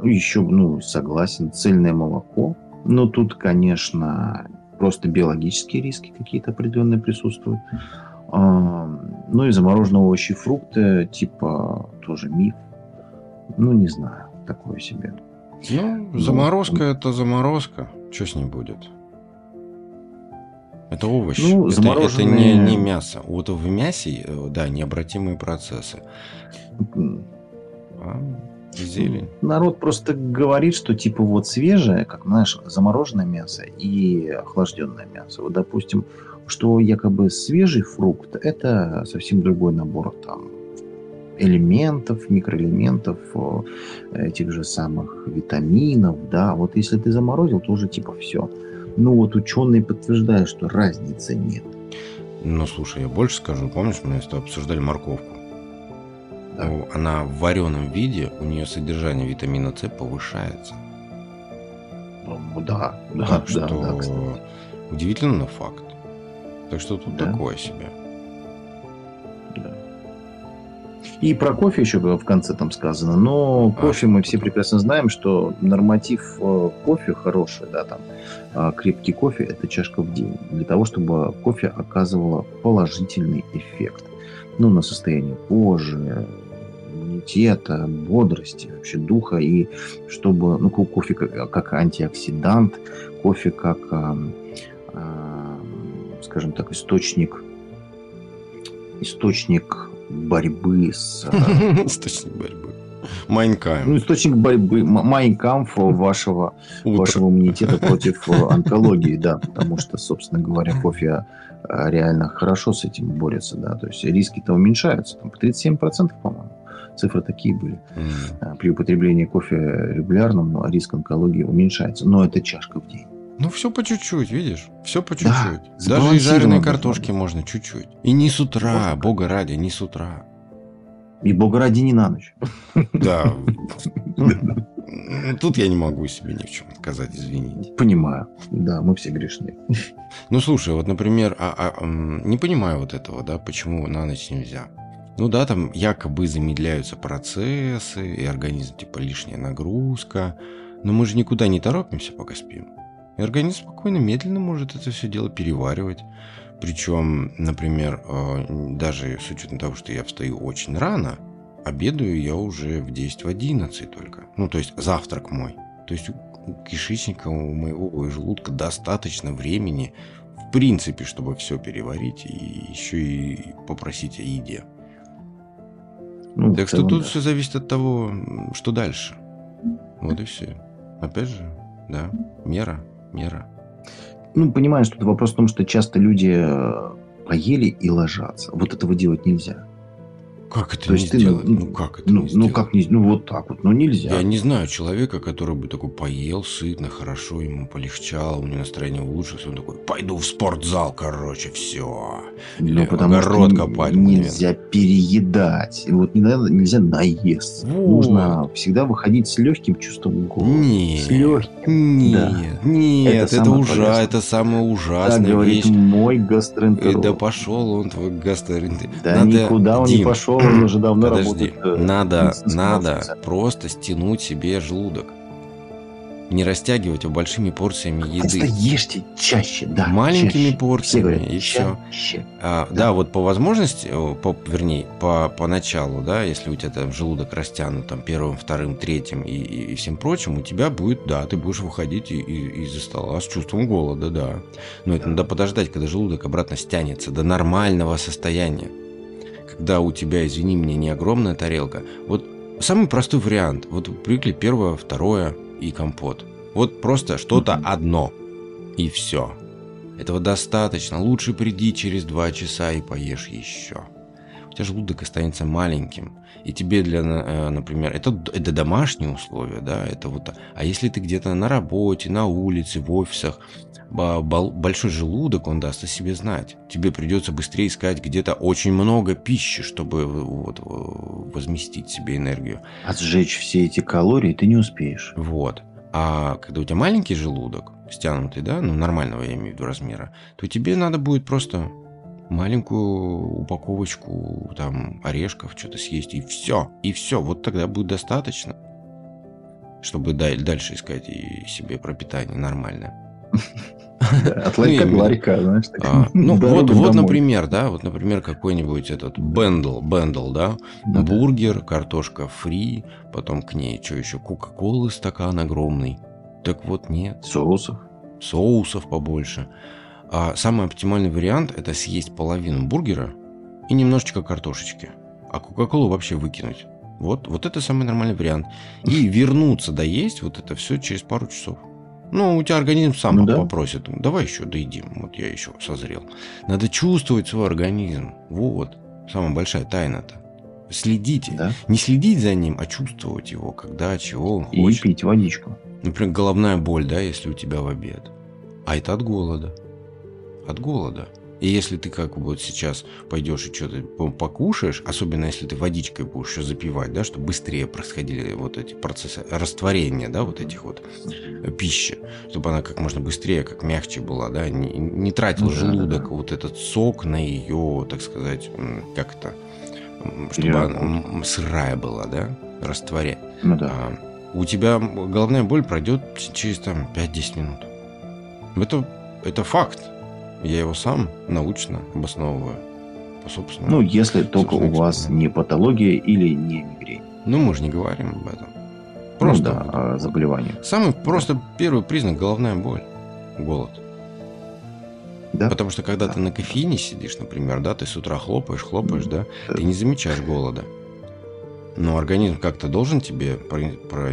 Еще бы, ну, согласен. Цельное молоко. Но тут, конечно, просто биологические риски какие-то определенные присутствуют. А, ну и замороженные овощи и фрукты, типа, тоже миф. Ну, не знаю, такое себе. Ну, заморозка это заморозка. Что с ней будет? Это овощи. Ну, это, замороженные... это не, не мясо. Вот в мясе, э, да, необратимые процессы. А, зелень. Народ просто говорит, что типа вот свежее, как знаешь, замороженное мясо и охлажденное мясо. Вот, допустим, что якобы свежий фрукт это совсем другой набор там элементов, микроэлементов, этих же самых витаминов, да. Вот если ты заморозил, то уже типа все. Ну вот ученые подтверждают, что разницы нет. Ну, слушай, я больше скажу. Помнишь, мы с тобой обсуждали морковку? Да. Она в вареном виде, у нее содержание витамина С повышается. Ну, да, да, так да, что да, кстати. удивительно, но факт. Так что тут да. такое себе. И про кофе еще в конце там сказано. Но а, кофе мы все прекрасно знаем, что норматив э, кофе хороший, да, там а, крепкий кофе это чашка в день. Для того, чтобы кофе оказывало положительный эффект. Ну, на состояние кожи, иммунитета, бодрости, вообще духа. И чтобы, ну, кофе как, как антиоксидант, кофе как, а, а, скажем так, источник источник борьбы с... Э, источник борьбы. Mein Kampf. Ну, источник борьбы. Mein Kampf вашего, вашего иммунитета против э, онкологии, да. Потому что, собственно говоря, кофе э, реально хорошо с этим борется, да. То есть риски-то уменьшаются. Там по 37%, по-моему. Цифры такие были. Mm. При употреблении кофе регулярном риск онкологии уменьшается. Но это чашка в день. Ну, все по чуть-чуть, видишь? Все по чуть-чуть. Да, Даже и жареные картошки можно чуть-чуть. И не с утра, вот. бога ради, не с утра. И бога ради не на ночь. Да. Тут я не могу себе ни в чем сказать, извините. Понимаю. Да, мы все грешны. Ну, слушай, вот, например, а, а, не понимаю вот этого, да, почему на ночь нельзя. Ну да, там якобы замедляются процессы, и организм, типа, лишняя нагрузка. Но мы же никуда не торопимся, пока спим. И организм спокойно, медленно может это все дело переваривать. Причем, например, э, даже с учетом того, что я встаю очень рано, обедаю я уже в 10 в 11 только. Ну, то есть завтрак мой. То есть у кишечника, у моего желудка достаточно времени, в принципе, чтобы все переварить и еще и попросить о еде. Ну, так что тут да. все зависит от того, что дальше. Вот и все. Опять же, да, мера мера. Ну, понимаешь, тут вопрос в том, что часто люди э, поели и ложатся. Вот этого делать нельзя. Как это То не ты, сделать? Ну, ну как это ну, не ну как не, ну вот так вот, ну нельзя. Я не знаю человека, который бы такой поел сытно, хорошо, ему полегчало, у него настроение улучшилось, он такой, пойду в спортзал, короче, все. Ну потому огород что копать. Нельзя момент. переедать, вот не надо, нельзя наесться. Вот. Нужно всегда выходить с легким чувством голода. Нет, с легким. Нет, да. нет, это, это ужасно, это самое ужасное. Так говорит вещь. мой гастроэнтеролог. Да пошел он твой гастроэнтеролог. Да надо... никуда он Дим, не пошел он уже давно Подожди, работает. Э, надо, надо просто стянуть себе желудок. Не растягивать его большими порциями еды. Просто ешьте чаще, да. Маленькими чаще. порциями все и все. А, да. да, вот по возможности, по, вернее, по, по началу, да, если у тебя там желудок растянут там первым, вторым, третьим и, и, и всем прочим, у тебя будет, да, ты будешь выходить из и, из-за стола с чувством голода, да. Но это надо подождать, когда желудок обратно стянется до нормального состояния когда у тебя, извини меня, не огромная тарелка. Вот самый простой вариант. Вот привыкли первое, второе и компот. Вот просто что-то одно. И все. Этого достаточно. Лучше приди через два часа и поешь еще. У тебя желудок останется маленьким. И тебе для, э, например, это, это домашние условия, да, это вот. А если ты где-то на работе, на улице, в офисах, большой желудок, он даст о себе знать. Тебе придется быстрее искать где-то очень много пищи, чтобы вот, возместить себе энергию. А сжечь все эти калории ты не успеешь. Вот. А когда у тебя маленький желудок, стянутый, да, ну нормального я имею в виду размера, то тебе надо будет просто маленькую упаковочку там орешков что-то съесть и все, и все, вот тогда будет достаточно, чтобы дальше искать и себе пропитание нормальное. От ларька до ларька, знаешь. А, ну, вот, вот, например, да, вот, например, какой-нибудь этот бендл, бендл, да, бургер, картошка фри, потом к ней что еще, кока-колы стакан огромный. Так вот нет. Соусов. Соусов побольше. А самый оптимальный вариант – это съесть половину бургера и немножечко картошечки. А Кока-Колу вообще выкинуть. Вот, вот это самый нормальный вариант. И вернуться доесть вот это все через пару часов. Ну, у тебя организм сам ну, да. попросит. Давай еще доедим. Вот я еще созрел. Надо чувствовать свой организм. Вот. Самая большая тайна-то. Следите. Да? Не следить за ним, а чувствовать его, когда, чего он хочет. И пить водичку. Например, головная боль, да, если у тебя в обед. А это от голода. От голода. И если ты как вот сейчас пойдешь и что-то покушаешь, особенно если ты водичкой будешь еще запивать, да, чтобы быстрее происходили вот эти процессы растворения, да, вот этих вот пищи, чтобы она как можно быстрее, как мягче была, да, не, не тратил ну, желудок да, да. вот этот сок на ее, так сказать, как это, чтобы она сырая была, да, растворять. Ну да. А, у тебя головная боль пройдет через там 5-10 минут. Это, это факт. Я его сам научно обосновываю. По собственному, ну, если только у вас не патология или не мигрень. Ну, мы же не говорим об этом. Просто ну, да, о заболевании. Самый просто первый признак головная боль. Голод. Да? Потому что когда да. ты на кофеине сидишь, например, да, ты с утра хлопаешь, хлопаешь, да, да, ты не замечаешь голода. Но организм как-то должен тебе про... про...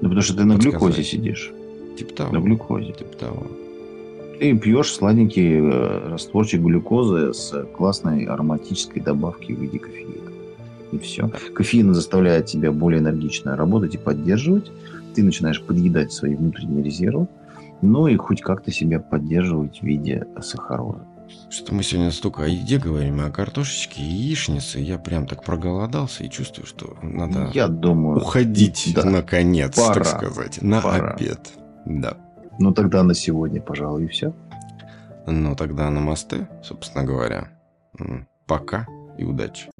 Ну, потому что ты на глюкозе сидишь. Типа того. На глюкозе. Типа того. Ты пьешь сладенький э, растворчик глюкозы с классной ароматической добавкой в виде кофеина. И все. Кофеин заставляет тебя более энергично работать и поддерживать. Ты начинаешь подъедать свои внутренние резервы. Ну и хоть как-то себя поддерживать в виде сахароза. Что мы сегодня столько о еде говорим, о картошечке и яичнице. Я прям так проголодался и чувствую, что надо я думаю, уходить да. наконец, Пора. так сказать, на Пора. обед. Да. Ну, тогда на сегодня, пожалуй, и все. Ну, тогда на мосты, собственно говоря. Пока и удачи.